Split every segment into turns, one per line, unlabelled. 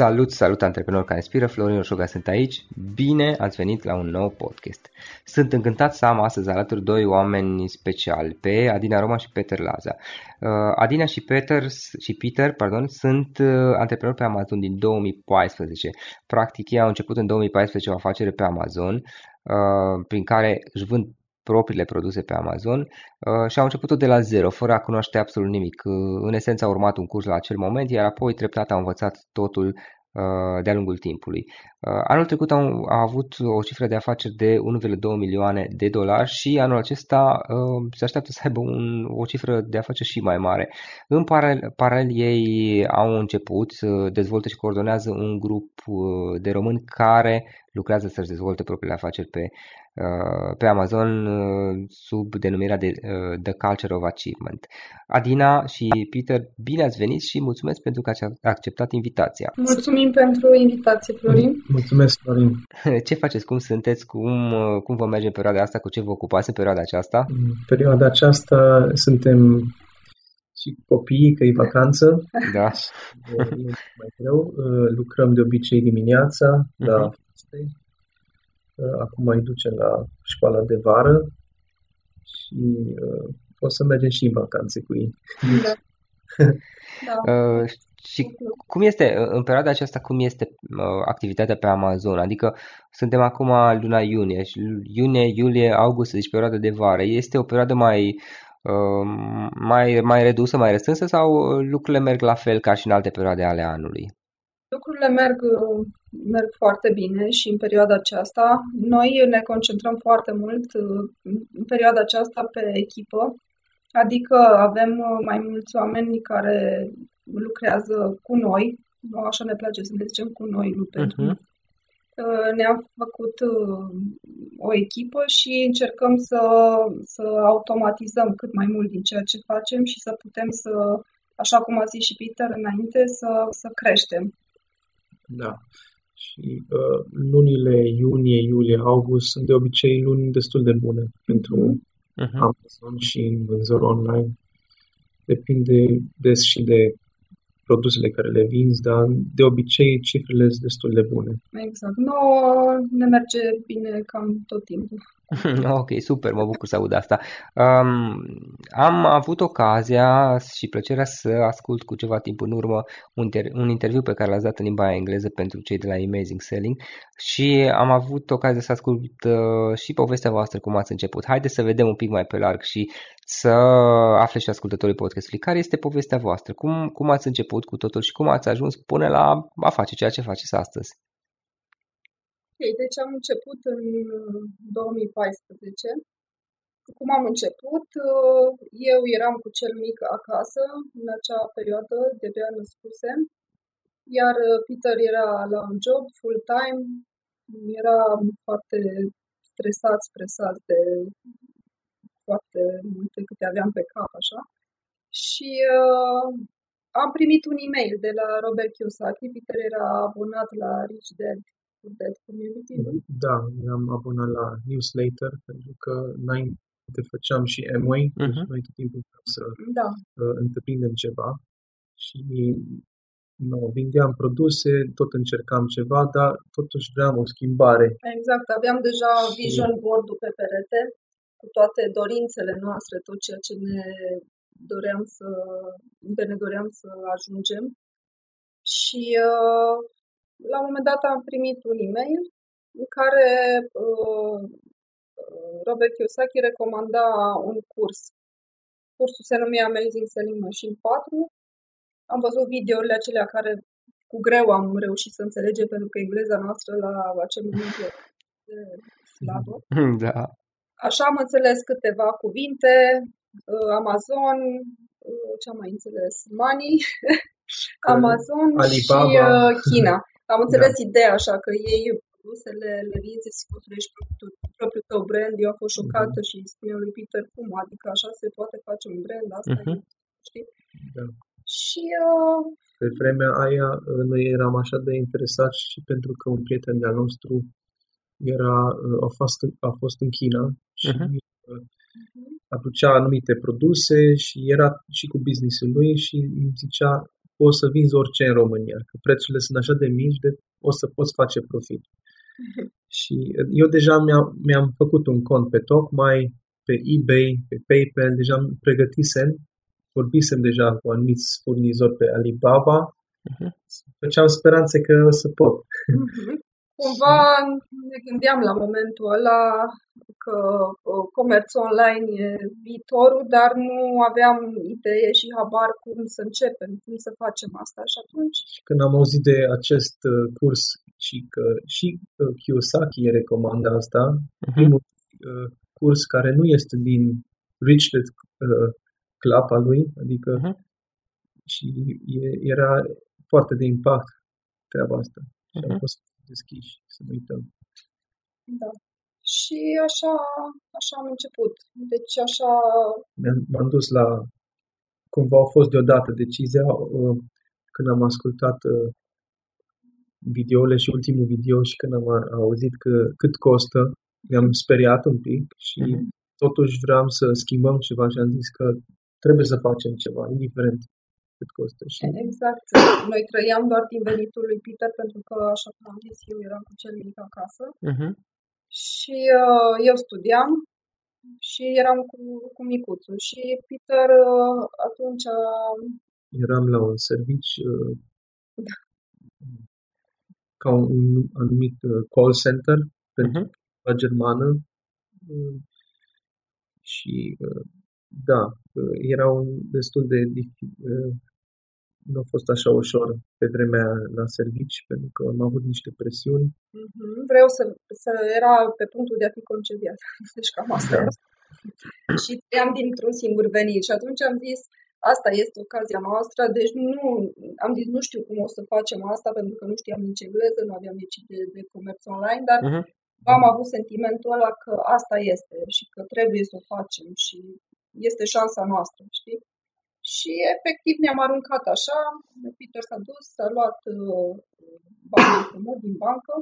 Salut, salut antreprenori care inspiră, Florin Oșoga sunt aici, bine ați venit la un nou podcast. Sunt încântat să am astăzi alături doi oameni speciali, pe Adina Roma și Peter Laza. Uh, Adina și Peter, și Peter pardon, sunt uh, antreprenori pe Amazon din 2014. Practic ei au început în 2014 o afacere pe Amazon, uh, prin care își vând propriile produse pe Amazon uh, și au început-o de la zero, fără a cunoaște absolut nimic. Uh, în esență au urmat un curs la acel moment, iar apoi treptat au învățat totul uh, de-a lungul timpului. Anul trecut au, au avut o cifră de afaceri de 1,2 milioane de dolari și anul acesta se așteaptă să aibă un, o cifră de afaceri și mai mare. În paralel, paralel ei au început, dezvoltă și coordonează un grup de români care lucrează să-și dezvolte propriile afaceri pe Uh, pe Amazon uh, sub denumirea de uh, The Culture of Achievement. Adina și Peter, bine ați venit și mulțumesc pentru că ați acceptat invitația.
Mulțumim pentru invitație, Florin.
Mulțumesc, Florin.
Ce faceți? Cum sunteți? Cum, cum vă merge în perioada asta? Cu ce vă ocupați în perioada aceasta? În
perioada aceasta suntem și copiii, că e vacanță.
Da.
E mai greu. Lucrăm de obicei dimineața, uh-huh. da, acum îi ducem la școala de vară și uh, o să mergem și în vacanțe cu ei. Da.
da. uh, și cum este, în perioada aceasta, cum este uh, activitatea pe Amazon? Adică suntem acum luna iunie, iunie, iulie, august, deci perioada de vară. Este o perioadă mai, uh, mai, mai redusă, mai restrânsă sau lucrurile merg la fel ca și în alte perioade ale anului?
Lucrurile merg, merg foarte bine și în perioada aceasta. Noi ne concentrăm foarte mult în perioada aceasta pe echipă, adică avem mai mulți oameni care lucrează cu noi, așa ne place să ne zicem cu noi, nu pentru uh-huh. Ne-am făcut o echipă și încercăm să, să automatizăm cât mai mult din ceea ce facem și să putem să, așa cum a zis și Peter înainte, să, să creștem.
Da. Și uh, lunile iunie, iulie, august sunt de obicei luni destul de bune pentru uh-huh. Amazon și în vânzări online. Depinde des și de produsele care le vinzi, dar de obicei cifrele sunt destul de bune.
Exact. Nu ne merge bine cam tot timpul.
ok, super, mă bucur să aud asta. Um, am avut ocazia și plăcerea să ascult cu ceva timp în urmă un, ter- un interviu pe care l-ați dat în limba engleză pentru cei de la Amazing Selling și am avut ocazia să ascult uh, și povestea voastră cum ați început. Haideți să vedem un pic mai pe larg și să afle și ascultătorii podcastului care este povestea voastră, cum, cum ați început cu totul și cum ați ajuns până la a face ceea ce faceți astăzi.
Ok, deci am început în 2014. Uh, Cum am început? Uh, eu eram cu cel mic acasă în acea perioadă, de-abia născuse, iar uh, Peter era la un job full-time, era foarte stresat, stresat de foarte multe câte aveam pe cap, așa. Și uh, am primit un e-mail de la Robert Kiyosaki, Peter era abonat la Rich Dad Dead Community,
Da, am abonat la newsletter pentru că înainte făceam și Amway, uh-huh. deci noi tot timpul să da. uh, întreprindem ceva și nu, vindeam produse, tot încercam ceva, dar totuși vreau o schimbare.
Exact, aveam deja vision board-ul pe perete cu toate dorințele noastre, tot ceea ce ne doream să, unde ne doream să ajungem. Și uh, la un moment dat am primit un e-mail în care uh, Robert Kiyosaki recomanda un curs. Cursul se numea Amazing Selling Machine 4. Am văzut videourile acelea care cu greu am reușit să înțelegem pentru că engleza noastră la acel moment e slabă.
Da.
Așa am înțeles câteva cuvinte, uh, Amazon, uh, ce am mai înțeles, Money, Amazon Alibaba. și uh, China. Am înțeles da. ideea așa că ei produsele le vinzi, să construiești propriul, propriul tău brand. Eu am fost șocată mm-hmm. și spuneam lui Peter cum, adică așa se poate face un brand, asta mm-hmm. știi?
Da.
Și uh,
pe vremea aia noi eram așa de interesați și pentru că un prieten de-al nostru era, a, fost, a fost în China și uh-huh. aducea anumite produse și era și cu businessul lui și îmi zicea poți să vinzi orice în România, că prețurile sunt așa de mici de o să poți face profit. Și eu deja mi-am, mi-am făcut un cont pe tocmai, pe eBay, pe PayPal, deja am pregătisem, vorbisem deja cu anumiți furnizori pe Alibaba, uh-huh. făceam speranțe că o să pot. Uh-huh.
Cumva ne gândeam la momentul ăla că comerțul online e viitorul, dar nu aveam idee și habar cum să începem, cum să facem asta. Și atunci...
Când am auzit de acest uh, curs și că și uh, Kiyosaki recomandă asta, uh-huh. primul uh, curs care nu este din Rich Dad Club al lui, adică uh-huh. și era foarte de impact treaba asta. Și uh-huh. am fost deschiși, să nu uităm.
Da. Și așa, așa am început. Deci așa...
M-am dus la... Cumva au fost deodată decizia uh, când am ascultat uh, videole și ultimul video și când am auzit că cât costă, mi-am speriat un pic și uh-huh. totuși vreau să schimbăm ceva și am zis că trebuie să facem ceva, indiferent cât costă. Și...
Exact. Noi trăiam doar din venitul lui Peter pentru că, așa cum am zis, eu eram cu cel mic acasă. Uh-huh. Și uh, eu studiam și eram cu, cu micuțul. Și Peter uh, atunci... Uh...
Eram la un servici uh, da. ca un anumit uh, call center pentru uh-huh. la germană uh, și uh, da, uh, era un destul de uh, nu a fost așa ușor pe vremea la servici, pentru că am avut niște presiuni.
Mm-hmm. Vreau să, să era pe punctul de a fi concediat. Deci cam asta da. Și am dintr-un singur venit și atunci am zis, asta este ocazia noastră, deci nu, am zis, nu știu cum o să facem asta, pentru că nu știam nici engleză, nu aveam nici de, de comerț online, dar uh-huh. am avut sentimentul ăla că asta este și că trebuie să o facem și este șansa noastră, știi? Și efectiv ne-am aruncat așa, Peter s-a dus, s-a luat uh, banii frumos din bancă,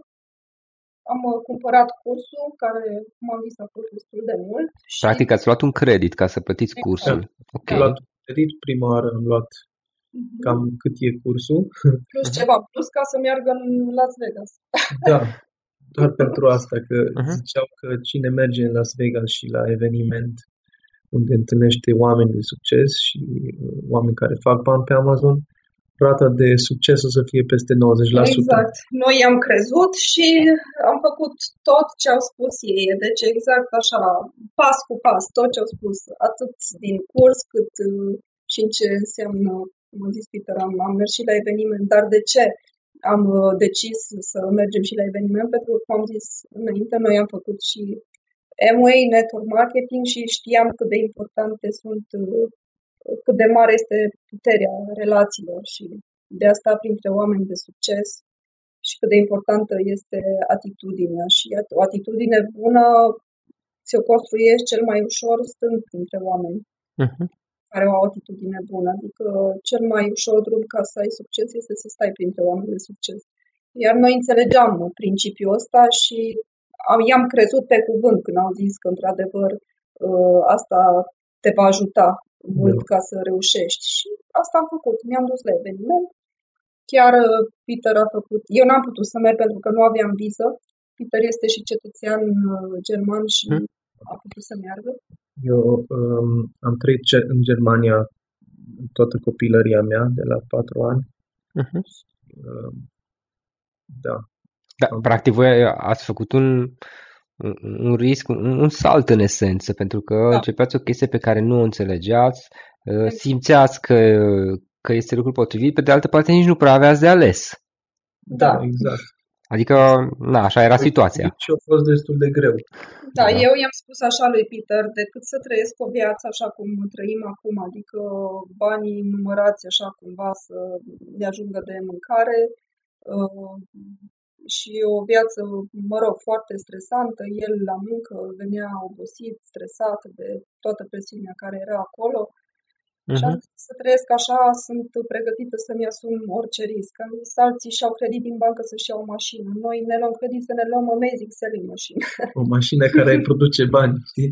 am uh, cumpărat cursul, care, cum am zis, a fost destul de mult.
Și... Practic ați luat un credit ca să plătiți exact. cursul.
Okay. Am luat credit, prima oară am luat uh-huh. cam cât e cursul.
Plus ceva, plus ca să meargă în Las Vegas.
Da, doar pentru asta, că uh-huh. ziceau că cine merge în Las Vegas și la eveniment unde întâlnește oameni de succes și uh, oameni care fac bani pe Amazon, rata de succes o să fie peste 90%.
Exact. Noi am crezut și am făcut tot ce au spus ei. Deci exact așa, pas cu pas, tot ce au spus, atât din curs cât uh, și în ce înseamnă, cum am zis Peter, am, am mers și la eveniment, dar de ce? Am uh, decis să mergem și la eveniment pentru că, cum am zis înainte, noi am făcut și Amway Network Marketing și știam cât de importante sunt, uh, cât de mare este puterea relațiilor și de asta printre oameni de succes și cât de importantă este atitudinea. Și o atitudine bună se construiește cel mai ușor stând printre oameni uh-huh. care au o atitudine bună. Adică cel mai ușor drum ca să ai succes este să stai printre oameni de succes. Iar noi înțelegeam principiul ăsta și am, i-am crezut pe cuvânt când au zis că, într-adevăr, uh, asta te va ajuta mult ca să reușești. Și asta am făcut. Mi-am dus la eveniment. Chiar uh, Peter a făcut. Eu n-am putut să merg pentru că nu aveam viză. Peter este și cetățean uh, german și hmm. a putut să meargă.
Eu um, am trăit în Germania toată copilăria mea, de la patru ani. Uh-huh. Uh, da,
da, practic voi ați făcut un, un risc, un, un salt în esență, pentru că da. începeați o chestie pe care nu o înțelegeați, uh, exact. simțeați că, că este lucrul potrivit, pe de altă parte nici nu prea aveați de ales.
Da, exact.
Adică, na, așa era situația.
Și a fost destul de greu.
Da, da, eu i-am spus așa lui Peter, decât să trăiesc o viață așa cum trăim acum, adică banii numărați așa cumva să le ajungă de mâncare, uh, și o viață, mă rog, foarte stresantă. El la muncă venea obosit, stresat de toată presiunea care era acolo. Uh-huh. Și am mhm. zis să trăiesc așa, sunt pregătită să-mi asum orice risc. Am zis, alții și-au credit din bancă să-și iau o mașină. Noi ne luăm credit să ne luăm amazing selling mașină.
O mașină care îi produce bani, știi?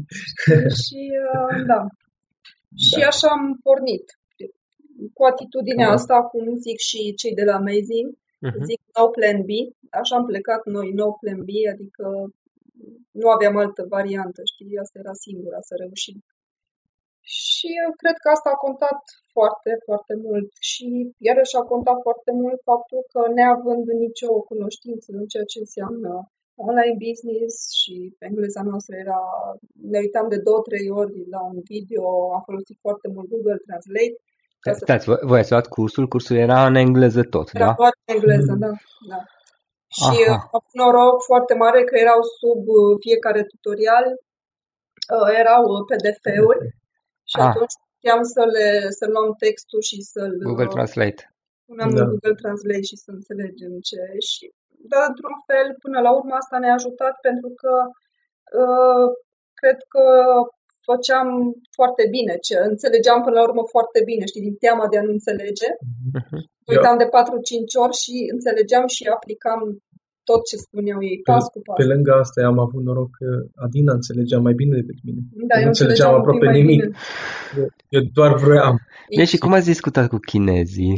și, uh, da. da. Și așa am pornit. cu atitudinea asta, cum zic și cei de la Amazing, uh-huh. zic no plan B, așa am plecat noi, no plan B, adică nu aveam altă variantă, știi, asta era singura să reușim. Și eu cred că asta a contat foarte, foarte mult și iarăși a contat foarte mult faptul că neavând nicio cunoștință în ceea ce înseamnă online business și engleza noastră era, ne uitam de două, trei ori la un video, am folosit foarte mult Google Translate.
Stați, să... voi ați luat cursul? Cursul era în engleză tot,
era
da?
Era în engleză, mm. da, da. Și Aha. am avut noroc foarte mare că erau sub uh, fiecare tutorial, uh, erau uh, PDF-uri și ah. atunci puteam să le să luăm textul și să-l
Google Translate.
Punem da. în Google Translate și să înțelegem ce și dar într-un fel, până la urmă, asta ne-a ajutat pentru că uh, cred că făceam foarte bine, ce înțelegeam până la urmă foarte bine, știi, din teama de a nu înțelege. Uh-huh. Uitam de 4-5 ori și înțelegeam și aplicam tot ce spuneau ei, pas pe, cu pas.
Pe lângă asta am avut noroc că Adina înțelegea mai bine decât mine. Da, eu nu înțelegeam aproape nimic. Eu, eu doar vroiam.
Deci și cum ați discutat cu chinezii?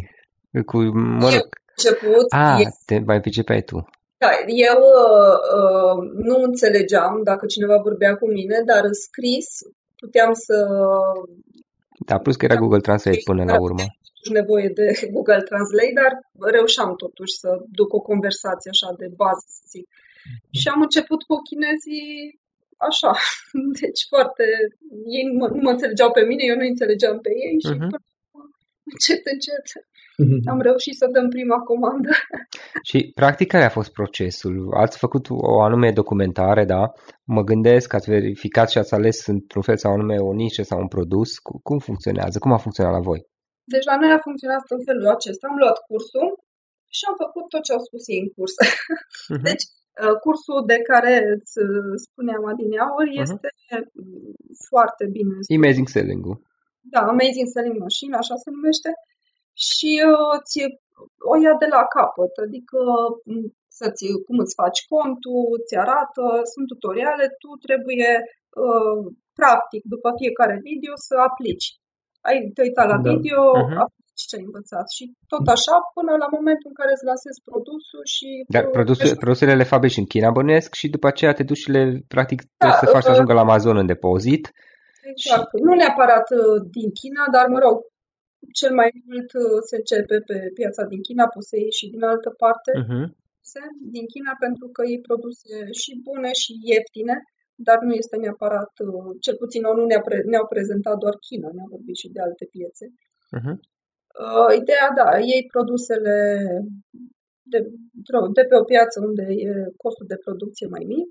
Cu, mă rog,
început...
Ah, e... te mai pricepeai tu.
Da, eu uh, uh, nu înțelegeam dacă cineva vorbea cu mine, dar în scris puteam să...
Da, plus că era Google Translate până la urmă.
nevoie de Google Translate, dar reușeam totuși să duc o conversație așa de bază, să zic. Mm-hmm. Și am început cu chinezii așa, deci foarte... Ei nu mă, nu mă înțelegeau pe mine, eu nu înțelegeam pe ei și uh-huh. încet, încet Mm-hmm. Am reușit să dăm prima comandă.
Și practic care a fost procesul? Ați făcut o anume documentare, da? Mă gândesc că ați verificat și ați ales într-un fel sau anume o nișă sau un produs. Cum funcționează? Cum a funcționat la voi?
Deci la noi a funcționat în felul acesta. Am luat cursul și am făcut tot ce au spus ei în curs. Uh-huh. Deci uh, cursul de care îți spuneam adineauri uh-huh. este foarte bine.
Amazing Selling-ul.
Da, Amazing Selling Machine, așa se numește și uh, ți o ia de la capăt, adică să-ți, cum îți faci contul, ți arată, sunt tutoriale, tu trebuie uh, practic după fiecare video să aplici. Ai te uitat la da. video, uh-huh. aplici ce ai învățat și tot așa până la momentul în care îți lansezi produsul și...
Dar produsul, produsele le fabrici în China, bănuiesc, și după aceea te duci și le, practic, da, trebuie să faci uh, să ajungă la Amazon în depozit.
Exact. Și... Nu neapărat uh, din China, dar mă rog, cel mai mult uh, se începe pe piața din China, posei și din altă parte, uh-huh. din China, pentru că ei produse și bune și ieftine, dar nu este neapărat, uh, cel puțin nu ne-a pre, ne-au prezentat doar China, ne-au vorbit și de alte piețe. Uh-huh. Uh, ideea, da, ei produsele de, de pe o piață unde e costul de producție mai mic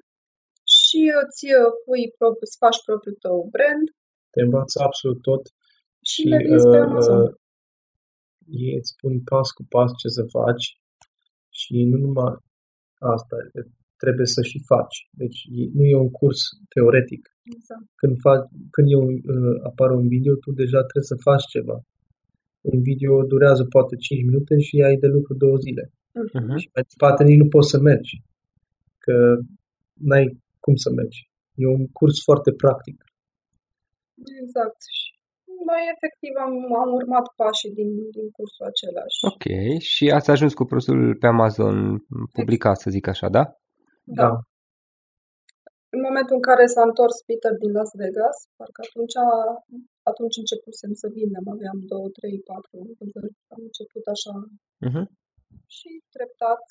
și îți pui, îți faci propriul tău brand.
Te învață absolut tot
și, și uh, uh,
ei îți spun pas cu pas ce să faci și nu numai asta, trebuie să și faci. Deci nu e un curs teoretic. Exact. Când, fac, când eu, uh, apare un video, tu deja trebuie să faci ceva. Un video durează poate 5 minute și ai de lucru două zile. Uh-huh. Și mai departe nici nu poți să mergi. Că n-ai cum să mergi. E un curs foarte practic.
Exact. Și noi efectiv am, am urmat pașii din, din cursul același.
Ok, și ați ajuns cu produsul pe Amazon publicat, să zic așa, da?
Da. da. În momentul în care s-a întors Peter din Las Vegas, parcă atunci, atunci începusem să vindem, aveam 2, 3, 4 vânzări, am început așa. Uh-huh. Și treptat,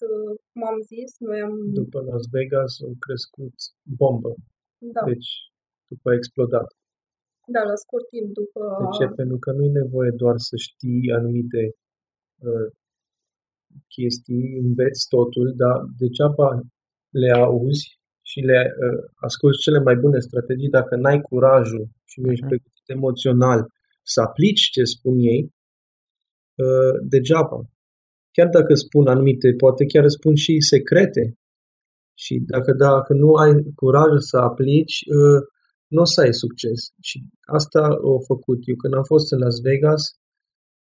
cum am zis, noi am...
După Las Vegas au crescut bombă. Da. Deci, după a explodat.
Da, la scurt timp după...
De ce? Pentru că nu e nevoie doar să știi anumite uh, chestii, înveți totul, dar degeaba le auzi și le uh, asculti cele mai bune strategii dacă n-ai curajul și nu ești mhm. pregătit emoțional să aplici ce spun ei, uh, degeaba. Chiar dacă spun anumite, poate chiar spun și secrete. Și dacă, dacă nu ai curajul să aplici, uh, nu o să ai succes. Și asta au făcut eu. Când am fost în Las Vegas,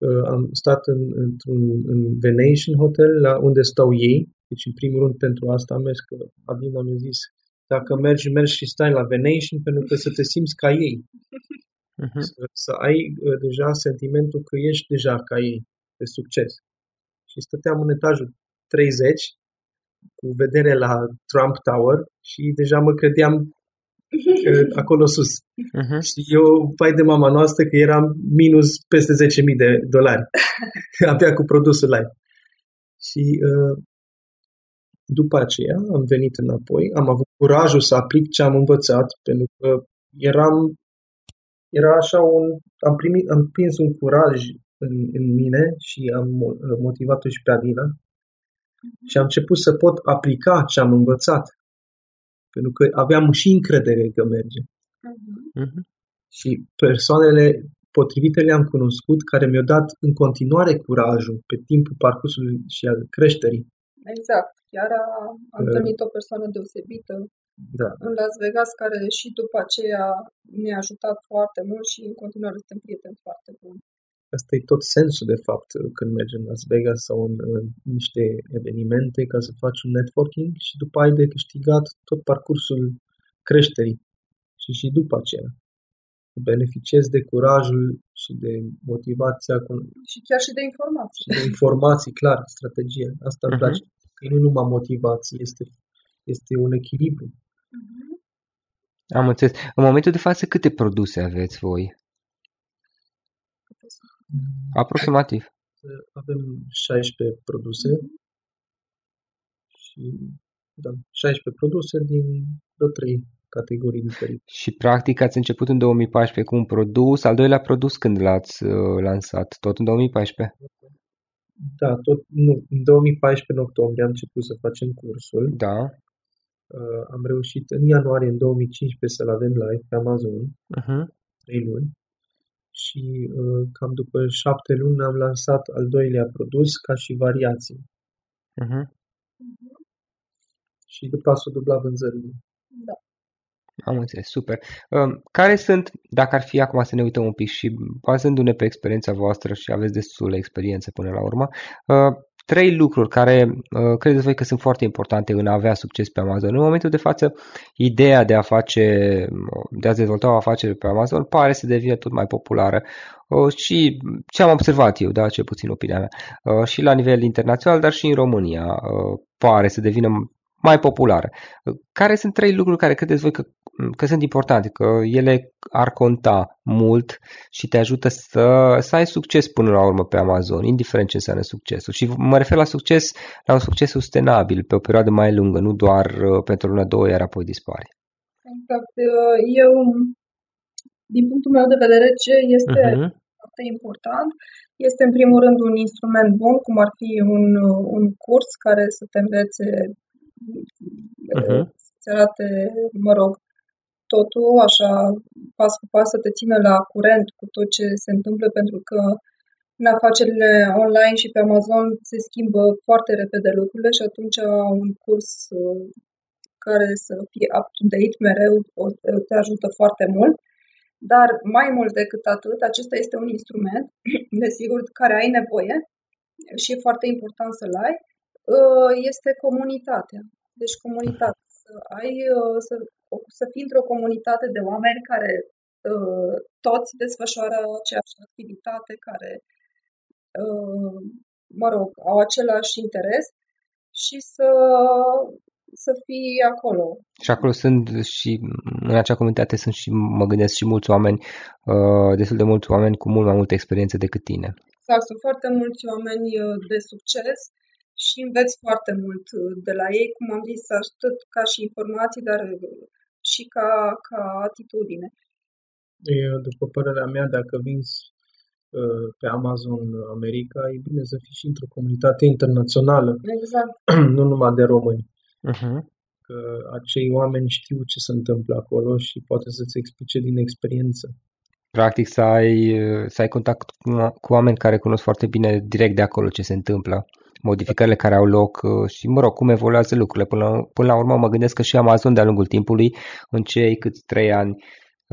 uh, am stat în, într-un în Venetian Hotel, la unde stau ei. Deci, în primul rând, pentru asta am mers, că Adina mi-a zis, dacă mergi, mergi și stai la Venetian, pentru că să te simți ca ei. uh-huh. să, să ai uh, deja sentimentul că ești deja ca ei, de succes. Și stăteam în etajul 30 cu vedere la Trump Tower și deja mă credeam uh, acolo sus. Uh-huh. Și eu, pai de mama noastră, că eram minus peste 10.000 de dolari. Abia cu produsul live. Și uh, după aceea am venit înapoi, am avut curajul să aplic ce am învățat, pentru că eram, era așa un, am primit, am prins un curaj în, în mine și am motivat-o și pe Adina și am început să pot aplica ce am învățat. Pentru că aveam și încredere că merge. Uh-huh. Și persoanele potrivite le-am cunoscut care mi-au dat în continuare curajul pe timpul parcursului și al creșterii.
Exact. Chiar am întâlnit o persoană deosebită
da.
în Las Vegas, care și după aceea ne-a ajutat foarte mult și în continuare suntem prieteni foarte buni.
Asta e tot sensul, de fapt, când mergi în Las Vegas sau în, în niște evenimente ca să faci un networking și după ai de câștigat tot parcursul creșterii și și după aceea. Beneficiezi de curajul și de motivația.
Și chiar și de informații.
Și de informații, clar, strategie. Asta uh-huh. îmi mhm. place. Că nu numai motivație, este, este un echilibru. Uh-huh.
Am înțeles. În momentul de față, câte produse aveți voi? Aproximativ.
Avem 16 produse și da, 16 produse din vreo 3 categorii diferite.
Și practic ați început în 2014 cu un produs, al doilea produs când l-ați uh, lansat? Tot în 2014?
Da, tot, nu, în 2014, în octombrie, am început să facem cursul.
Da.
Uh, am reușit în ianuarie, în 2015, să-l avem live pe Amazon. Uh-huh. 3 luni și uh, cam după șapte luni am lansat al doilea produs ca și variații. Uh-huh. Și după asta dubla vânzările.
Da.
Am înțeles, super. Uh, care sunt, dacă ar fi acum să ne uităm un pic și bazându-ne pe experiența voastră și aveți destulă experiență până la urmă, uh, trei lucruri care uh, credeți voi că sunt foarte importante în a avea succes pe Amazon. În momentul de față, ideea de a face, de a dezvolta o afacere pe Amazon pare să devină tot mai populară uh, și ce am observat eu, da, cel puțin opinia mea, uh, și la nivel internațional, dar și în România uh, pare să devină mai populară. Care sunt trei lucruri care credeți voi că că sunt importante, că ele ar conta mult și te ajută să, să ai succes până la urmă pe Amazon, indiferent ce înseamnă succesul. Și mă refer la succes, la un succes sustenabil, pe o perioadă mai lungă, nu doar uh, pentru una, două, iar apoi dispare.
Exact. Uh, eu, din punctul meu de vedere, ce este uh-huh. foarte important este, în primul rând, un instrument bun, cum ar fi un, un curs care să te învețe, uh-huh. să arate, mă rog, totul așa pas cu pas să te țină la curent cu tot ce se întâmplă pentru că în afacerile online și pe Amazon se schimbă foarte repede lucrurile și atunci un curs uh, care să fie up-to-date mereu te ajută foarte mult. Dar mai mult decât atât, acesta este un instrument, desigur, care ai nevoie și e foarte important să-l ai, uh, este comunitatea. Deci comunitatea. Să ai, uh, să să fii într-o comunitate de oameni care uh, toți desfășoară aceeași activitate, care, uh, mă rog, au același interes și să, să fii acolo.
Și acolo sunt și, în acea comunitate sunt și, mă gândesc, și mulți oameni, uh, destul de mulți oameni cu mult mai multă experiență decât tine.
Exact, sunt foarte mulți oameni uh, de succes și înveți foarte mult uh, de la ei, cum am zis, atât ca și informații, dar și ca, ca atitudine.
E, după părerea mea, dacă vinzi uh, pe Amazon America, e bine să fii și într-o comunitate internațională.
Exact.
nu numai de români. Uh-huh. Că acei oameni știu ce se întâmplă acolo și poate să-ți explice din experiență.
Practic să ai, să ai contact cu, cu oameni care cunosc foarte bine direct de acolo ce se întâmplă modificările care au loc uh, și, mă rog, cum evoluează lucrurile. Până, până la urmă mă gândesc că și Amazon de-a lungul timpului, în cei câți trei ani,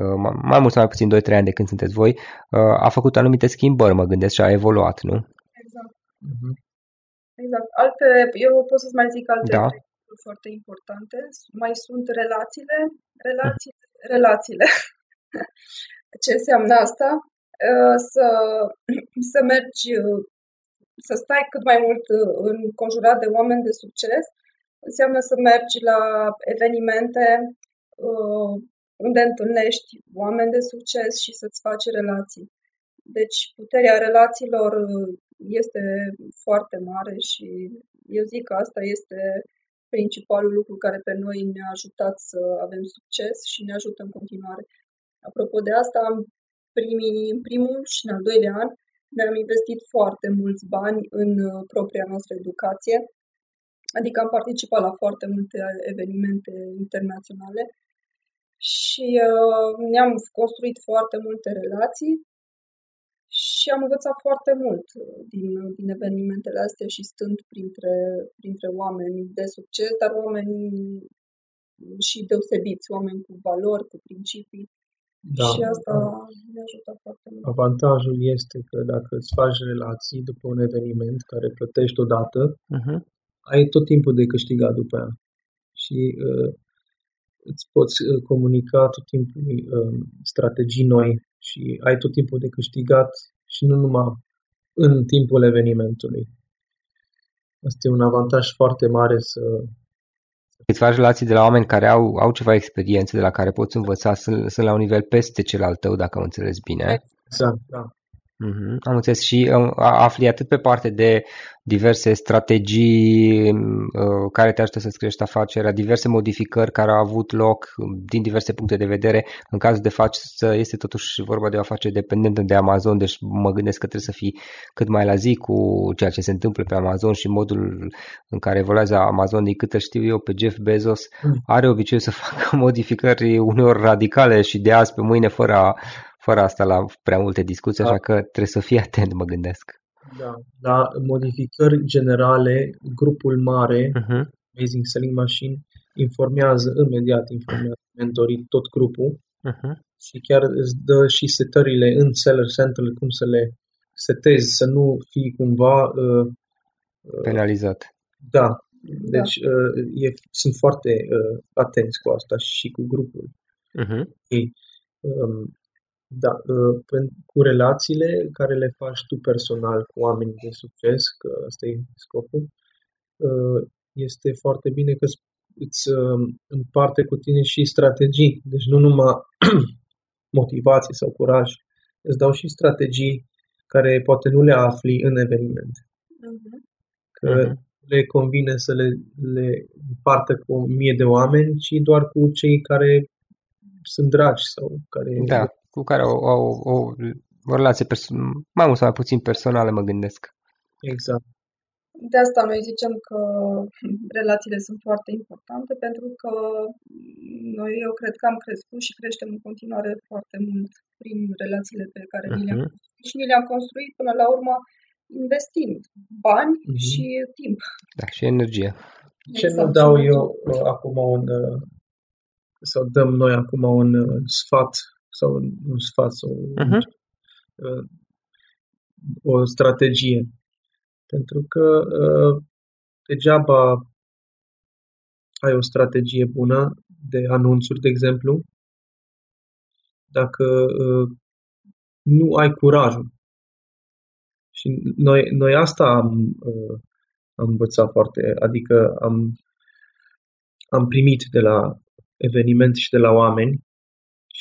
uh, mai mult sau mai puțin 2-3 ani de când sunteți voi, uh, a făcut anumite schimbări, mă gândesc, și a evoluat, nu?
Exact. Uh-huh. Exact. Alte, eu pot să-ți mai zic alte da. foarte importante. Mai sunt relațiile, relații, uh-huh. relațiile. Ce înseamnă asta? Uh, să, să mergi, uh, să stai cât mai mult înconjurat de oameni de succes, înseamnă să mergi la evenimente unde întâlnești oameni de succes și să-ți faci relații. Deci puterea relațiilor este foarte mare și eu zic că asta este principalul lucru care pe noi ne-a ajutat să avem succes și ne ajută în continuare. Apropo de asta, în, primii, în primul și în al doilea an ne-am investit foarte mulți bani în uh, propria noastră educație, adică am participat la foarte multe evenimente internaționale și uh, ne-am construit foarte multe relații și am învățat foarte mult uh, din, din evenimentele astea și stând printre, printre oameni de succes, dar oameni și deosebiți, oameni cu valori, cu principii. Da. Și asta ne ajută foarte mult.
Avantajul este că dacă îți faci relații după un eveniment care plătești odată, uh-huh. ai tot timpul de câștigat după aia. Și uh, îți poți uh, comunica tot timpul uh, strategii noi și ai tot timpul de câștigat și nu numai în timpul evenimentului. Asta e un avantaj foarte mare să...
Îți faci relații de la oameni care au, au ceva experiențe, de la care poți învăța, sunt, sunt la un nivel peste cel al tău, dacă am înțeles bine.
Exact, da.
Mm-hmm. Am înțeles și uh, afli atât pe parte de diverse strategii uh, care te ajută să-ți crești afacerea, diverse modificări care au avut loc din diverse puncte de vedere. În cazul de față este totuși vorba de o afacere dependentă de Amazon, deci mă gândesc că trebuie să fii cât mai la zi cu ceea ce se întâmplă pe Amazon și modul în care evoluează Amazon, din câte știu eu, pe Jeff Bezos mm. are obiceiul să facă modificări uneori radicale și de azi pe mâine fără a fără asta la prea multe discuții, da. așa că trebuie să fii atent, mă gândesc.
Da, la modificări generale, grupul mare, uh-huh. Amazing Selling Machine, informează imediat, informează mentorii, tot grupul uh-huh. și chiar îți dă și setările în Seller Center, cum să le setezi, să nu fii cumva uh,
uh penalizat.
Da, deci da. Uh, e, sunt foarte uh, atenți cu asta și cu grupul. Uh-huh. Ei, um, da, uh, cu relațiile care le faci tu personal cu oamenii de succes, că ăsta e scopul, uh, este foarte bine că îți uh, împarte cu tine și strategii. Deci nu numai motivație sau curaj, îți dau și strategii care poate nu le afli în eveniment. Uh-huh. Că uh-huh. le convine să le, le împartă cu o mie de oameni, ci doar cu cei care sunt dragi sau care
da cu care au, au o, o relație perso- mai mult sau mai puțin personală, mă gândesc.
Exact.
De asta noi zicem că relațiile sunt foarte importante pentru că noi eu cred că am crescut și creștem în continuare foarte mult prin relațiile pe care uh-huh. ni le-am mhm. construit și ni le-am construit până la urmă investind bani uh-huh. și timp.
Da, și energie.
Ce exact. nu dau eu uh, acum un uh, sau dăm noi acum un uh, sfat sau un sfat sau uh-huh. o strategie. Pentru că uh, degeaba ai o strategie bună de anunțuri, de exemplu, dacă uh, nu ai curajul. Și noi, noi asta am, uh, am învățat foarte, adică am, am primit de la eveniment și de la oameni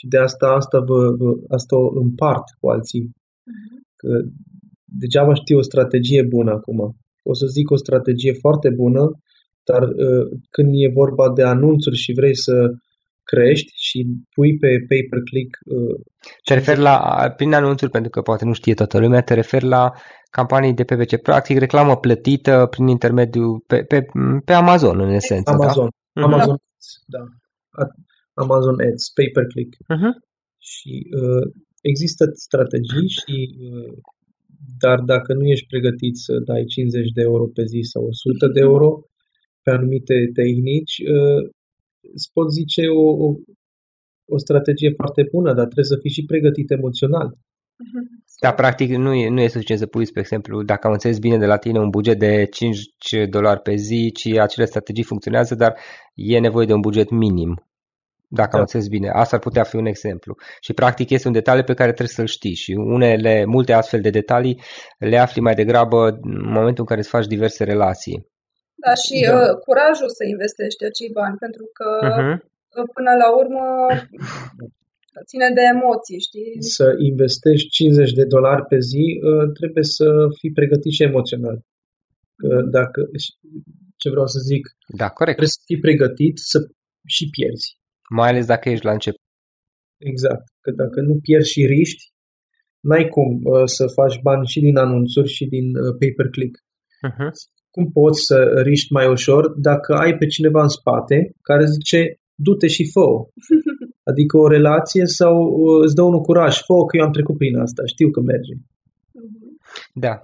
și de asta, asta, vă, vă, asta o împart cu alții. Uh-huh. Că degeaba știu o strategie bună acum. O să zic o strategie foarte bună, dar uh, când e vorba de anunțuri și vrei să crești și pui pe pay-per-click... Uh,
te referi la, prin anunțuri, pentru că poate nu știe toată lumea, te referi la campanii de PPC, practic reclamă plătită prin intermediul, pe, pe, pe Amazon, în esență,
Amazon, da? Amazon, da. da. Amazon Ads, pay-per-click. Uh-huh. Și uh, există strategii și uh, dar dacă nu ești pregătit să dai 50 de euro pe zi sau 100 de euro pe anumite tehnici, uh, îți pot zice o, o, o strategie foarte bună, dar trebuie să fii și pregătit emoțional.
Uh-huh. Da, practic nu e, nu e suficient să pui, spre exemplu, dacă am înțeles bine de la tine, un buget de 5 dolari pe zi, ci acele strategii funcționează, dar e nevoie de un buget minim dacă da. am înțeles bine. Asta ar putea fi un exemplu. Și practic este un detaliu pe care trebuie să-l știi și unele, multe astfel de detalii le afli mai degrabă în momentul în care îți faci diverse relații.
Da, și da. Uh, curajul să investești acei bani, pentru că uh-huh. până la urmă ține de emoții, știi?
Să investești 50 de dolari pe zi, uh, trebuie să fii pregătit și emoțional. Dacă, ce vreau să zic,
da, corect.
trebuie să fii pregătit să și pierzi.
Mai ales dacă ești la început.
Exact. Că dacă nu pierzi și riști, n-ai cum uh, să faci bani și din anunțuri și din uh, pay-per-click. Uh-huh. Cum poți să riști mai ușor dacă ai pe cineva în spate care zice du-te și fă Adică o relație sau uh, îți dă unul curaj, fă că eu am trecut prin asta, știu că merge.
Da,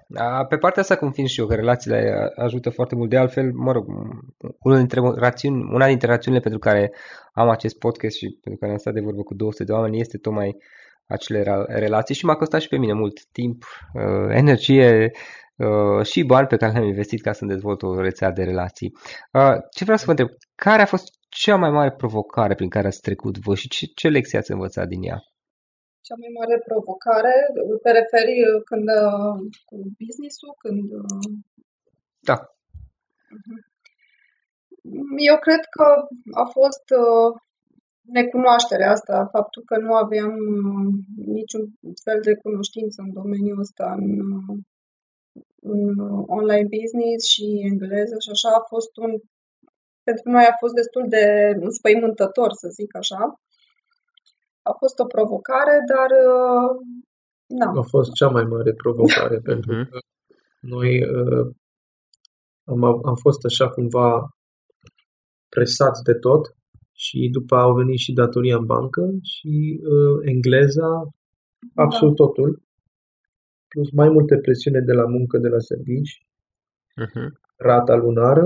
pe partea asta confirm și eu că relațiile ajută foarte mult. De altfel, mă rog, una dintre, rațiuni, una dintre rațiunile pentru care am acest podcast și pentru care am stat de vorbă cu 200 de oameni este tocmai acele relații și m-a costat și pe mine mult timp, uh, energie uh, și bani pe care le-am investit ca să dezvolt o rețea de relații. Uh, ce vreau să vă întreb, care a fost cea mai mare provocare prin care ați trecut voi și ce, ce lecție ați învățat din ea?
Cea mai mare provocare? Te referi uh, când uh, cu business-ul? Când... Uh,
da.
Mhm. Eu cred că a fost necunoașterea asta, faptul că nu aveam niciun fel de cunoștință în domeniul ăsta, în, în online business și engleză și așa a fost un pentru noi a fost destul de înspăimântător, să zic așa. A fost o provocare, dar
nu. Uh, a fost cea mai mare provocare pentru mhm. că noi uh, am, am fost așa cumva presați de tot și după au venit și datoria în bancă și uh, engleza, da. absolut da. totul, plus mai multe presiune de la muncă, de la servici, uh-huh. rata lunară.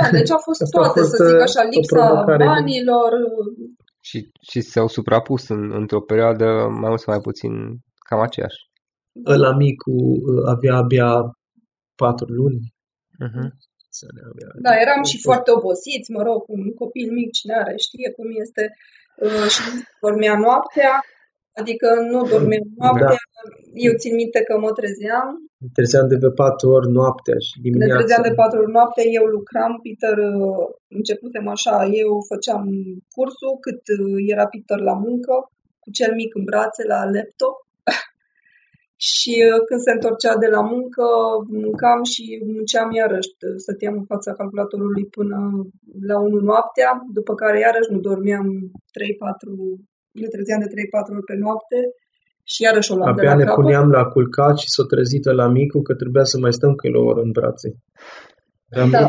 Da, deci a fost toate, a fost, să zic așa, lipsa banilor,
și, și s-au suprapus în, într-o perioadă mai mult sau mai puțin cam aceeași.
Ăla micu uh, avea abia patru luni.
Uh-huh. Da, eram și foarte obosiți, mă rog, un copil mic, cine are, știe cum este, uh, și dormea noaptea, adică nu dormeam noaptea, da. eu țin minte că mă trezeam.
Mă trezeam de pe patru ori noaptea și dimineața.
Ne trezeam de patru ori noaptea, eu lucram, Peter, uh, începutem așa, eu făceam cursul cât uh, era Peter la muncă, cu cel mic în brațe la laptop. și uh, când se întorcea de la muncă, mâncam și munceam iarăși, stăteam în fața calculatorului până la 1 noaptea, după care iarăși nu dormeam 3-4 ne trezeam de 3-4 ori pe noapte și iarăși o luam
Abia
de la
ne capăt. puneam la culcat și s-o trezită la micu că trebuia să mai stăm că o oră în brațe.
Da.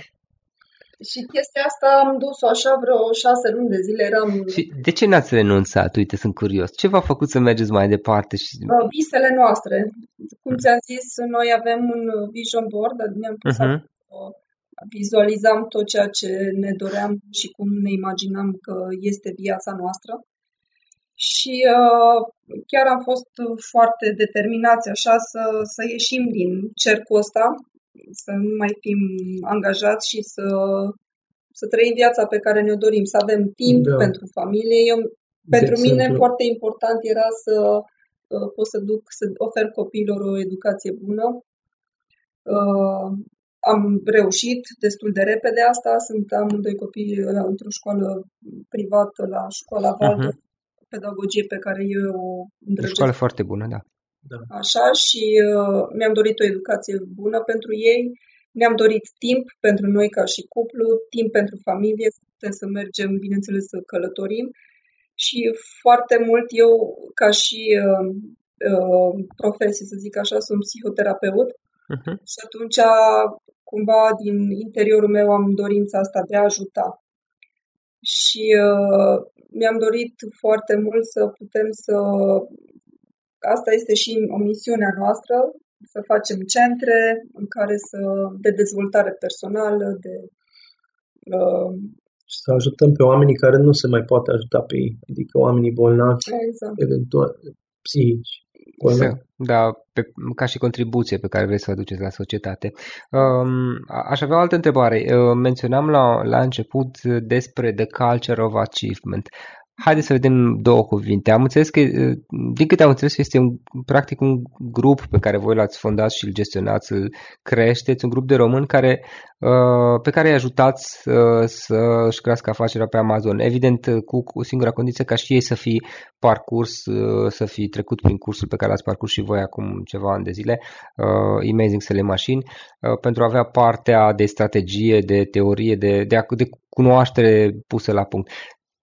Și chestia asta am dus-o așa vreo șase luni de zile. Eram...
Și de ce n-ați renunțat? Uite, sunt curios. Ce v-a făcut să mergeți mai departe? Și...
Visele noastre. Cum ți-am zis, noi avem un vision board, ne-am pus uh-huh. vizualizam tot ceea ce ne doream și cum ne imaginam că este viața noastră și uh, chiar am fost foarte determinați așa să, să ieșim din cercul ăsta, să nu mai fim angajați și să, să trăim viața pe care ne-o dorim, să avem timp da. pentru familie. Eu, pentru de mine exemplu. foarte important era să uh, pot să duc, să ofer copiilor o educație bună. Uh, am reușit destul de repede asta. Sunt amândoi copii într-o școală privată la școala Waldorf. Uh-huh pedagogie pe care eu o
îndrăgesc. O școală foarte bună, da.
da. Așa și uh, mi-am dorit o educație bună pentru ei, ne-am dorit timp pentru noi ca și cuplu, timp pentru familie, să putem să mergem, bineînțeles, să călătorim și foarte mult eu, ca și uh, uh, profesie, să zic așa, sunt psihoterapeut uh-huh. și atunci cumva din interiorul meu am dorința asta de a ajuta. Și uh, mi-am dorit foarte mult să putem să... Asta este și o misiunea noastră, să facem centre în care să... de dezvoltare personală, de...
Uh, și să ajutăm pe oamenii care nu se mai poate ajuta pe ei, adică oamenii bolnavi, exact. eventual psihici.
Da, pe, ca și contribuție pe care vreți să o aduceți la societate. Um, aș avea o altă întrebare. Uh, menționam la, la început despre The Culture of Achievement. Haideți să vedem două cuvinte. Am înțeles că, din câte am înțeles, este un, practic un grup pe care voi l-ați fondat și îl gestionați, îl creșteți, un grup de români care, pe care îi ajutați să își crească afacerea pe Amazon. Evident, cu, cu singura condiție ca și ei să fi parcurs, să fi trecut prin cursul pe care l-ați parcurs și voi acum ceva ani de zile, Amazing Selling Machine, pentru a avea partea de strategie, de teorie, de, de, de cunoaștere pusă la punct.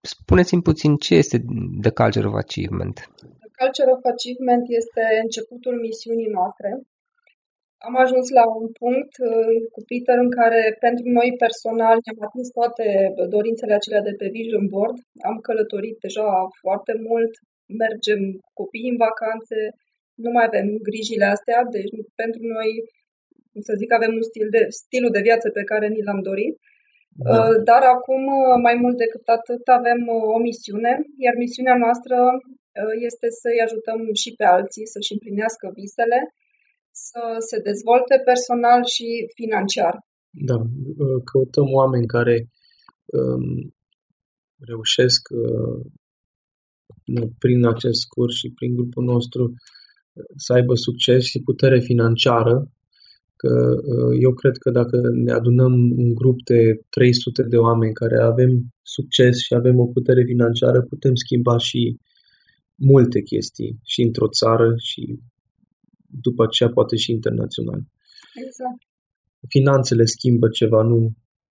Spuneți-mi puțin ce este The Culture of Achievement.
The Culture of Achievement este începutul misiunii noastre. Am ajuns la un punct uh, cu Peter în care pentru noi personal ne-am atins toate dorințele acelea de pe Vision Board. Am călătorit deja foarte mult, mergem cu copiii în vacanțe, nu mai avem grijile astea, deci pentru noi, cum să zic, avem un stil de, stilul de viață pe care ni l-am dorit. Da. Uh, dar acum, uh, mai mult decât atât, avem uh, o misiune, iar misiunea noastră este să-i ajutăm și pe alții să-și împlinească visele, să se dezvolte personal și financiar.
Da, căutăm oameni care um, reușesc uh, prin acest curs și prin grupul nostru să aibă succes și putere financiară că uh, eu cred că dacă ne adunăm un grup de 300 de oameni care avem succes și avem o putere financiară, putem schimba și multe chestii și într-o țară și după aceea poate și internațional.
Exact.
Finanțele schimbă ceva, nu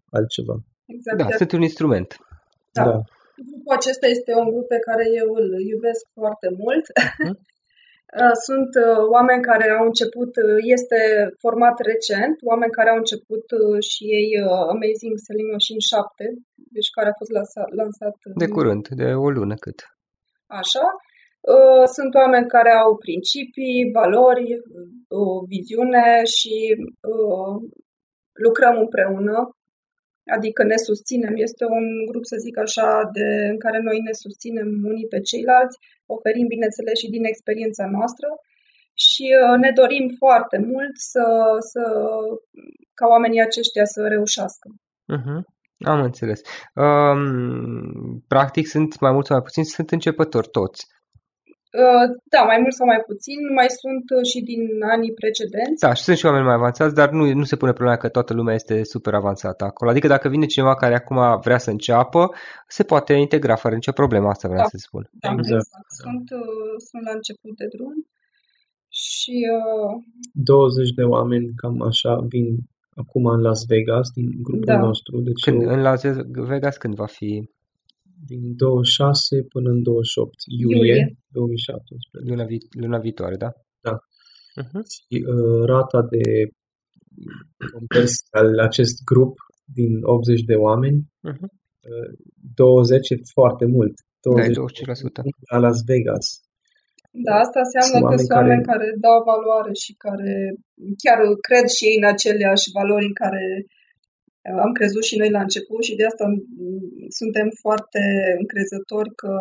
altceva.
Exact. Da, sunt un instrument.
Da. da. Grupul acesta este un grup pe care eu îl iubesc foarte mult. Uh-huh. Uh, sunt uh, oameni care au început, uh, este format recent, oameni care au început și ei Amazing Selling Machine 7, deci care a fost lansat, lansat
de curând, de o lună cât.
Așa. Sunt oameni care au principii, valori, o viziune și lucrăm împreună adică ne susținem. Este un grup, să zic așa, de, în care noi ne susținem unii pe ceilalți, oferim, bineînțeles, și din experiența noastră și uh, ne dorim foarte mult să, să, ca oamenii aceștia să reușească.
Uh-huh. Am înțeles. Um, practic sunt mai mult sau mai puțin, sunt începători toți.
Uh, da, mai mult sau mai puțin, mai sunt uh, și din anii precedenți.
Da, și sunt și oameni mai avansați, dar nu, nu se pune problema că toată lumea este super avansată acolo. Adică dacă vine cineva care acum vrea să înceapă, se poate integra fără nicio problemă, asta vreau
da.
să spun.
Da, exact. exact. Sunt, uh, sunt la început de drum și... Uh...
20 de oameni cam așa vin acum în Las Vegas, din grupul da. nostru. Deci
când, eu... În Las Vegas când va fi?
Din 26 până în 28 iulie, iulie. 2017.
Luna, vi- luna viitoare, da?
Da. Uh-huh. Și, uh, rata de conversie al acest grup din 80 de oameni, uh-huh. uh, 20 e foarte mult.
20 da, 20%.
La Las Vegas.
Da, asta înseamnă sunt că sunt oameni care... care dau valoare și care chiar cred și ei în aceleași valori în care am crezut și noi la început și de asta suntem foarte încrezători că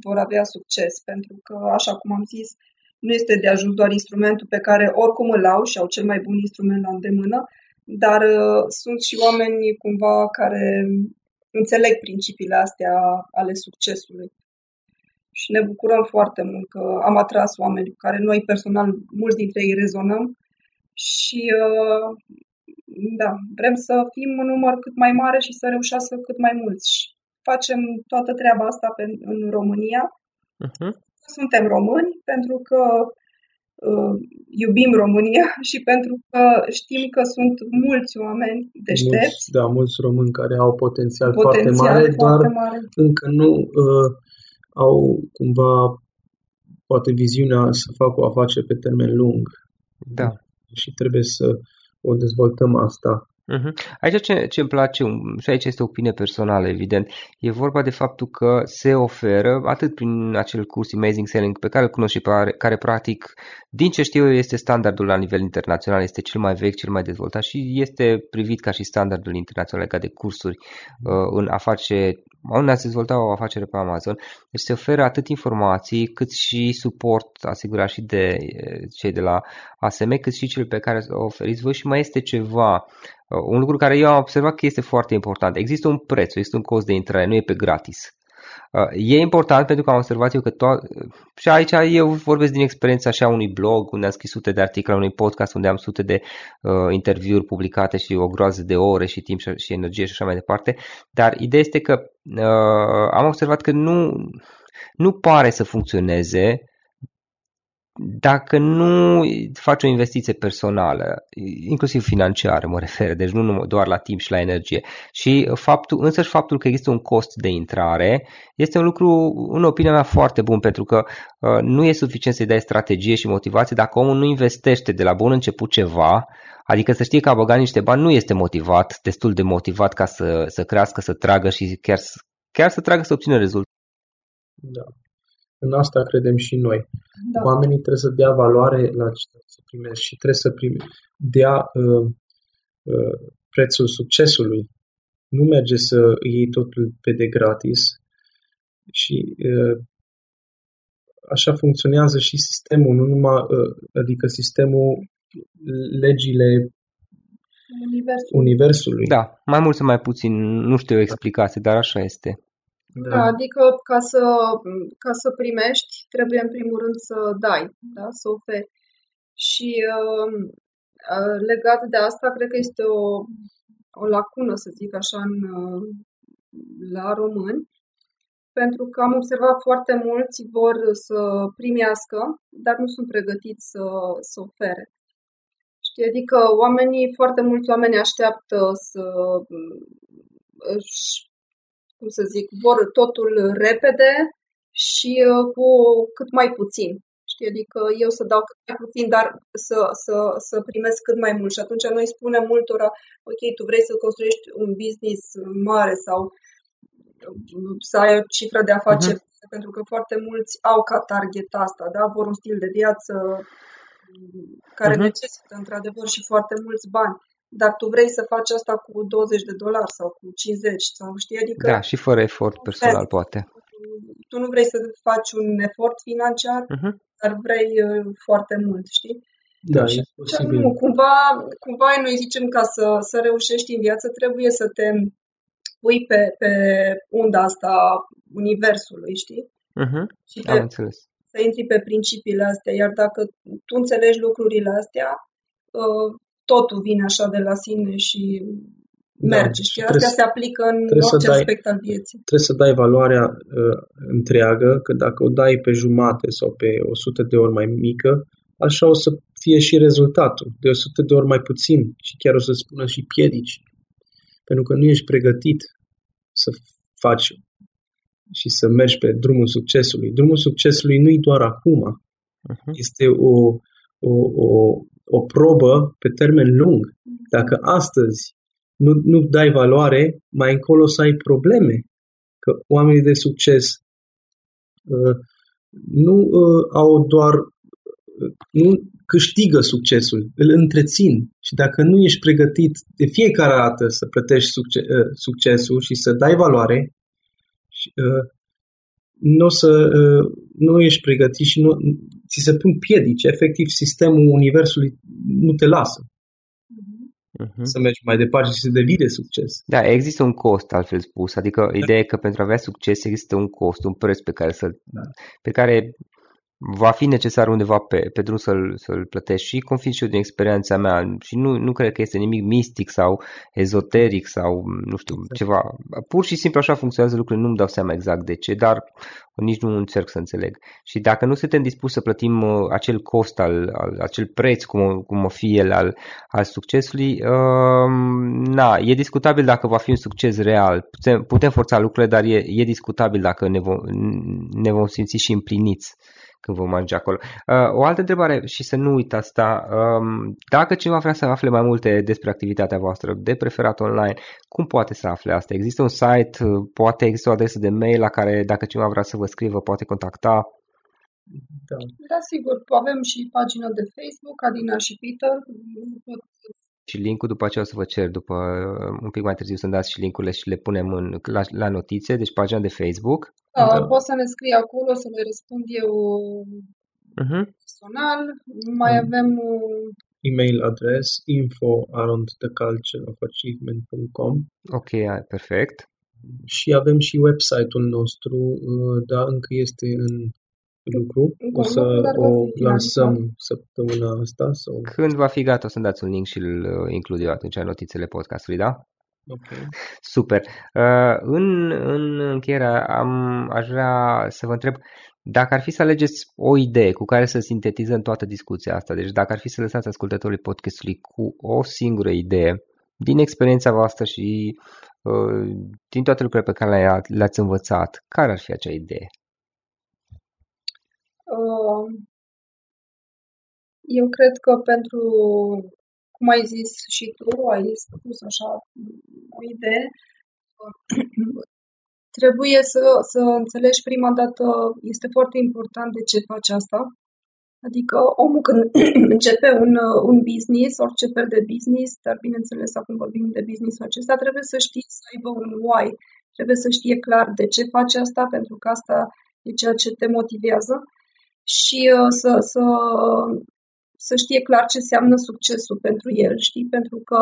vor avea succes, pentru că, așa cum am zis, nu este de ajuns doar instrumentul pe care oricum îl au și au cel mai bun instrument la îndemână, dar uh, sunt și oameni cumva care înțeleg principiile astea ale succesului. Și ne bucurăm foarte mult că am atras oameni cu care noi personal, mulți dintre ei rezonăm și uh, da, vrem să fim în număr cât mai mare și să reușească cât mai mulți. Facem toată treaba asta pe, în România. Uh-huh. Suntem români pentru că uh, iubim România și pentru că știm că sunt mulți oameni deștepți.
Mulți, da, mulți români care au potențial, potențial foarte mare, foarte doar mare. încă nu uh, au cumva poate viziunea să facă o afacere pe termen lung.
Da.
Și trebuie să o dezvoltăm asta.
Uh-huh. Aici ce, ce îmi place, și aici este opinie personală, evident, e vorba de faptul că se oferă, atât prin acel curs Amazing Selling pe care îl cunosc și pe care, care practic, din ce știu eu, este standardul la nivel internațional, este cel mai vechi, cel mai dezvoltat și este privit ca și standardul internațional legat de cursuri uh, în a face în a dezvolta o afacere pe Amazon. Deci se oferă atât informații cât și suport asigurat și de eh, cei de la ASM, cât și cel pe care o oferiți voi și mai este ceva, uh, un lucru care eu am observat că este foarte important. Există un preț, este un cost de intrare, nu e pe gratis. Uh, e important pentru că am observat eu că to- și aici eu vorbesc din experiența așa unui blog unde am scris sute de articole, unui podcast unde am sute de uh, interviuri publicate și o groază de ore și timp și, și energie și așa mai departe, dar ideea este că uh, am observat că nu, nu pare să funcționeze dacă nu faci o investiție personală, inclusiv financiară mă refer, deci nu doar la timp și la energie, și faptul, însăși faptul că există un cost de intrare este un lucru, în opinia mea, foarte bun, pentru că uh, nu e suficient să-i dai strategie și motivație dacă omul nu investește de la bun început ceva, adică să știe că a băgat niște bani nu este motivat, destul de motivat ca să, să crească, să tragă și chiar, chiar să tragă să obțină rezultate.
Da. În asta credem și noi. Da. Oamenii trebuie să dea valoare la ce să primesc și trebuie să prime, dea uh, uh, prețul succesului. Nu merge să iei totul pe de gratis și uh, așa funcționează și sistemul, nu numai, uh, adică sistemul, legile
Universul.
Universului.
Da, mai mult sau mai puțin, nu știu o explicație, dar așa este.
Da. Adică ca să, ca să primești, trebuie în primul rând să dai, da? să oferi. Și uh, uh, legat de asta, cred că este o, o lacună, să zic așa, în, uh, la români, pentru că am observat foarte mulți vor să primească, dar nu sunt pregătiți să, să ofere. Știi, adică oamenii, foarte mulți oameni așteaptă să își cum să zic, vor totul repede și uh, cu cât mai puțin. Știi? Adică eu să dau cât mai puțin, dar să, să, să primesc cât mai mult. Și atunci noi spunem multora, ok, tu vrei să construiești un business mare sau uh, să ai o cifră de afaceri, uh-huh. pentru că foarte mulți au ca target asta, da? vor un stil de viață care uh-huh. necesită într-adevăr și foarte mulți bani dar tu vrei să faci asta cu 20 de dolari sau cu 50 sau știi, adică...
Da, și fără efort personal, poate.
Tu nu vrei să faci un efort financiar, uh-huh. dar vrei uh, foarte mult, știi?
Da, și e posibil.
Nu, cumva, cumva noi zicem ca să, să reușești în viață trebuie să te pui pe, pe unda asta universului, știi?
Uh-huh.
Și pe,
Am înțeles.
să intri pe principiile astea, iar dacă tu înțelegi lucrurile astea, uh, totul vine așa de la sine și da, merge. Da, și astea se aplică în orice dai, aspect al vieții.
Trebuie să dai valoarea uh, întreagă, că dacă o dai pe jumate sau pe 100 de ori mai mică, așa o să fie și rezultatul, de 100 de ori mai puțin și chiar o să spună și piedici. Pentru că nu ești pregătit să faci și să mergi pe drumul succesului. Drumul succesului nu e doar acum. Uh-huh. Este o, o, o, o probă pe termen lung. Dacă astăzi nu, nu dai valoare, mai încolo să ai probleme. Că oamenii de succes uh, nu uh, au doar uh, nu câștigă succesul, îl întrețin. Și dacă nu ești pregătit de fiecare dată să plătești succes, uh, succesul și să dai valoare, uh, nu, o să, uh, nu ești pregătit și nu, ți se pun piedici. Efectiv, sistemul Universului nu te lasă uh-huh. să mergi mai departe și să devii de succes.
Da, există un cost, altfel spus. Adică ideea e că pentru a avea succes există un cost, un preț pe care, să, da. pe care va fi necesar undeva pe, pe drum să-l, să-l plătești și confirm și eu din experiența mea și nu, nu cred că este nimic mistic sau ezoteric sau nu știu, exact. ceva. Pur și simplu așa funcționează lucrurile, nu-mi dau seama exact de ce, dar nici nu încerc să înțeleg. Și dacă nu suntem dispuși să plătim uh, acel cost, al, al, acel preț, cum, cum o fi el, al, al succesului, uh, na, e discutabil dacă va fi un succes real. Putem, putem forța lucrurile, dar e, e discutabil dacă ne vom, ne vom simți și împliniți când vom merge acolo. Uh, o altă întrebare și să nu uit asta, um, dacă cineva vrea să afle mai multe despre activitatea voastră, de preferat online, cum poate să afle asta? Există un site, uh, poate există o adresă de mail la care dacă cineva vrea să vă scrie, poate contacta?
Da. da, sigur. Avem și pagina de Facebook, Adina și Peter.
Și linkul după aceea o să vă cer după un pic mai târziu să-mi dați și linkurile și le punem în, la, la notițe, deci pagina de Facebook.
Da, da. Poți să ne scrii acolo, să le răspund eu uh-huh. personal. Mai uh-huh. avem
email address info around the culture of achievement.com
Ok, perfect.
și avem și website-ul nostru, uh, dar încă este în lucru. O să o lansăm săptămâna asta. Sau...
Când va fi gata, o să-mi dați un link și îl uh, includ eu atunci în notițele podcastului, da?
Ok.
Super. Uh, în, în încheiere am, aș vrea să vă întreb dacă ar fi să alegeți o idee cu care să sintetizăm toată discuția asta, deci dacă ar fi să lăsați ascultătorii podcastului cu o singură idee, din experiența voastră și uh, din toate lucrurile pe care le-ați învățat, care ar fi acea idee?
Uh, eu cred că pentru, cum ai zis și tu, ai spus așa o idee, trebuie să, să înțelegi prima dată, este foarte important de ce faci asta. Adică omul când începe un, un business, orice fel de business, dar bineînțeles acum vorbim de business acesta, trebuie să știi să aibă un why. Trebuie să știe clar de ce faci asta, pentru că asta e ceea ce te motivează și uh, să, să, să știe clar ce înseamnă succesul pentru el, știi? Pentru că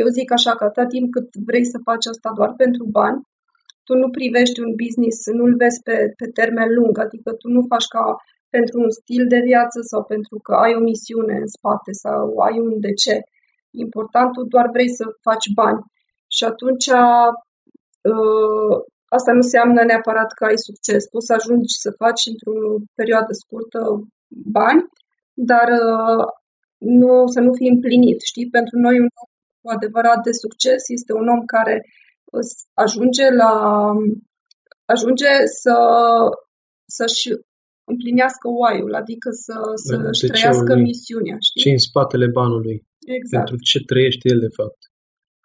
eu zic așa că atâta timp cât vrei să faci asta doar pentru bani, tu nu privești un business, nu-l vezi pe, pe termen lung, adică tu nu faci ca pentru un stil de viață sau pentru că ai o misiune în spate sau ai un de ce. Important, tu doar vrei să faci bani. Și atunci uh, asta nu înseamnă neapărat că ai succes. Poți să ajungi să faci într-o perioadă scurtă bani, dar uh, nu, să nu fii împlinit. Știi? Pentru noi un om cu adevărat de succes este un om care ajunge la ajunge să să-și împlinească why-ul, adică să, să-și trăiască lui, misiunea. Știi?
Ce în spatele banului.
Exact.
Pentru ce trăiește el, de fapt.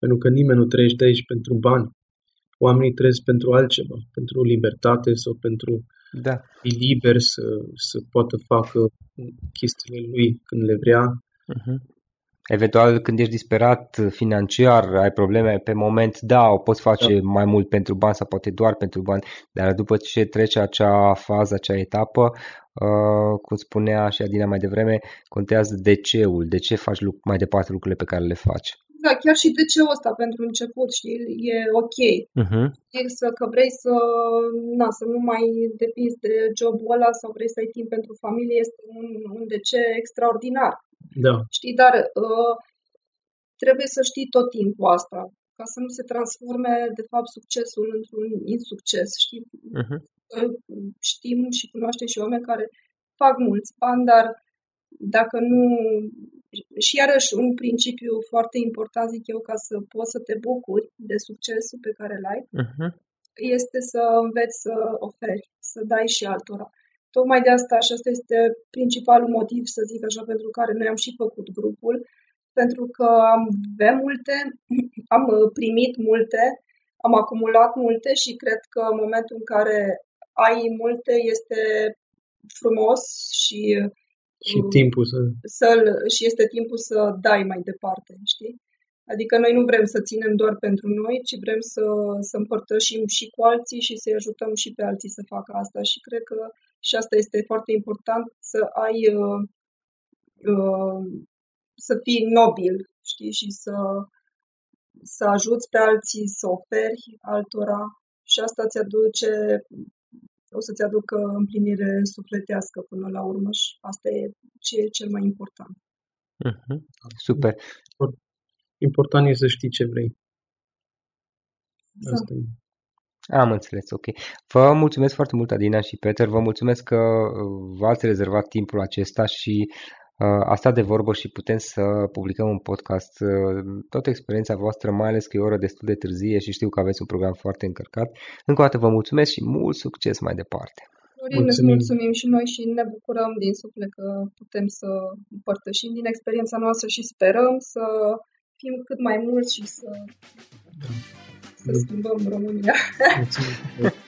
Pentru că nimeni nu trăiește aici pentru bani. Oamenii trăiesc pentru altceva, pentru libertate sau pentru
da.
fi liber să, să poată facă chestiile lui când le vrea.
Uh-huh. Eventual, când ești disperat financiar, ai probleme pe moment, da, o poți face da. mai mult pentru bani sau poate doar pentru bani, dar după ce trece acea fază, acea etapă, uh, cum spunea și Adina mai devreme, contează de ceul, de ce faci mai departe lucrurile pe care le faci.
Da, chiar și de ce ăsta pentru început, știi, e ok.
Uh-huh.
E să, că vrei să, na, să nu mai depinzi de jobul ăla sau vrei să ai timp pentru familie, este un, un de ce extraordinar.
Da.
Știi, dar uh, trebuie să știi tot timpul asta, ca să nu se transforme, de fapt, succesul într-un insucces, știi?
Uh-huh.
Știm și cunoaștem și oameni care fac mulți bani, dar dacă nu... Și iarăși un principiu foarte important, zic eu, ca să poți să te bucuri de succesul pe care îl ai,
uh-huh.
este să înveți să oferi, să dai și altora. Tocmai de asta și asta este principalul motiv, să zic așa, pentru care noi am și făcut grupul, pentru că am avem multe, am primit multe, am acumulat multe și cred că în momentul în care ai multe este frumos și
și timpul să...
să și este timpul să dai mai departe, știi? Adică noi nu vrem să ținem doar pentru noi, ci vrem să, să împărtășim și cu alții și să-i ajutăm și pe alții să facă asta. Și cred că și asta este foarte important, să ai, uh, uh, să fii nobil, știi, și să, să ajuți pe alții, să oferi altora și asta ți aduce, o să-ți aducă împlinire sufletească până la urmă și asta e ce e cel mai important.
Uh-huh. Super.
Important e să știi ce vrei.
Exact. Asta e.
Am înțeles, ok. Vă mulțumesc foarte mult, Adina și Peter. Vă mulțumesc că uh, v-ați rezervat timpul acesta și uh, a stat de vorbă și putem să publicăm un podcast. Uh, toată experiența voastră, mai ales că e o oră destul de târzie și știu că aveți un program foarte încărcat. Încă o dată vă mulțumesc și mult succes mai departe.
Florin, mulțumim. mulțumim și noi și ne bucurăm din suflet că putem să împărtășim din experiența noastră și sperăm să fim cât mai mulți și să, să schimbăm România.
Mulțumim.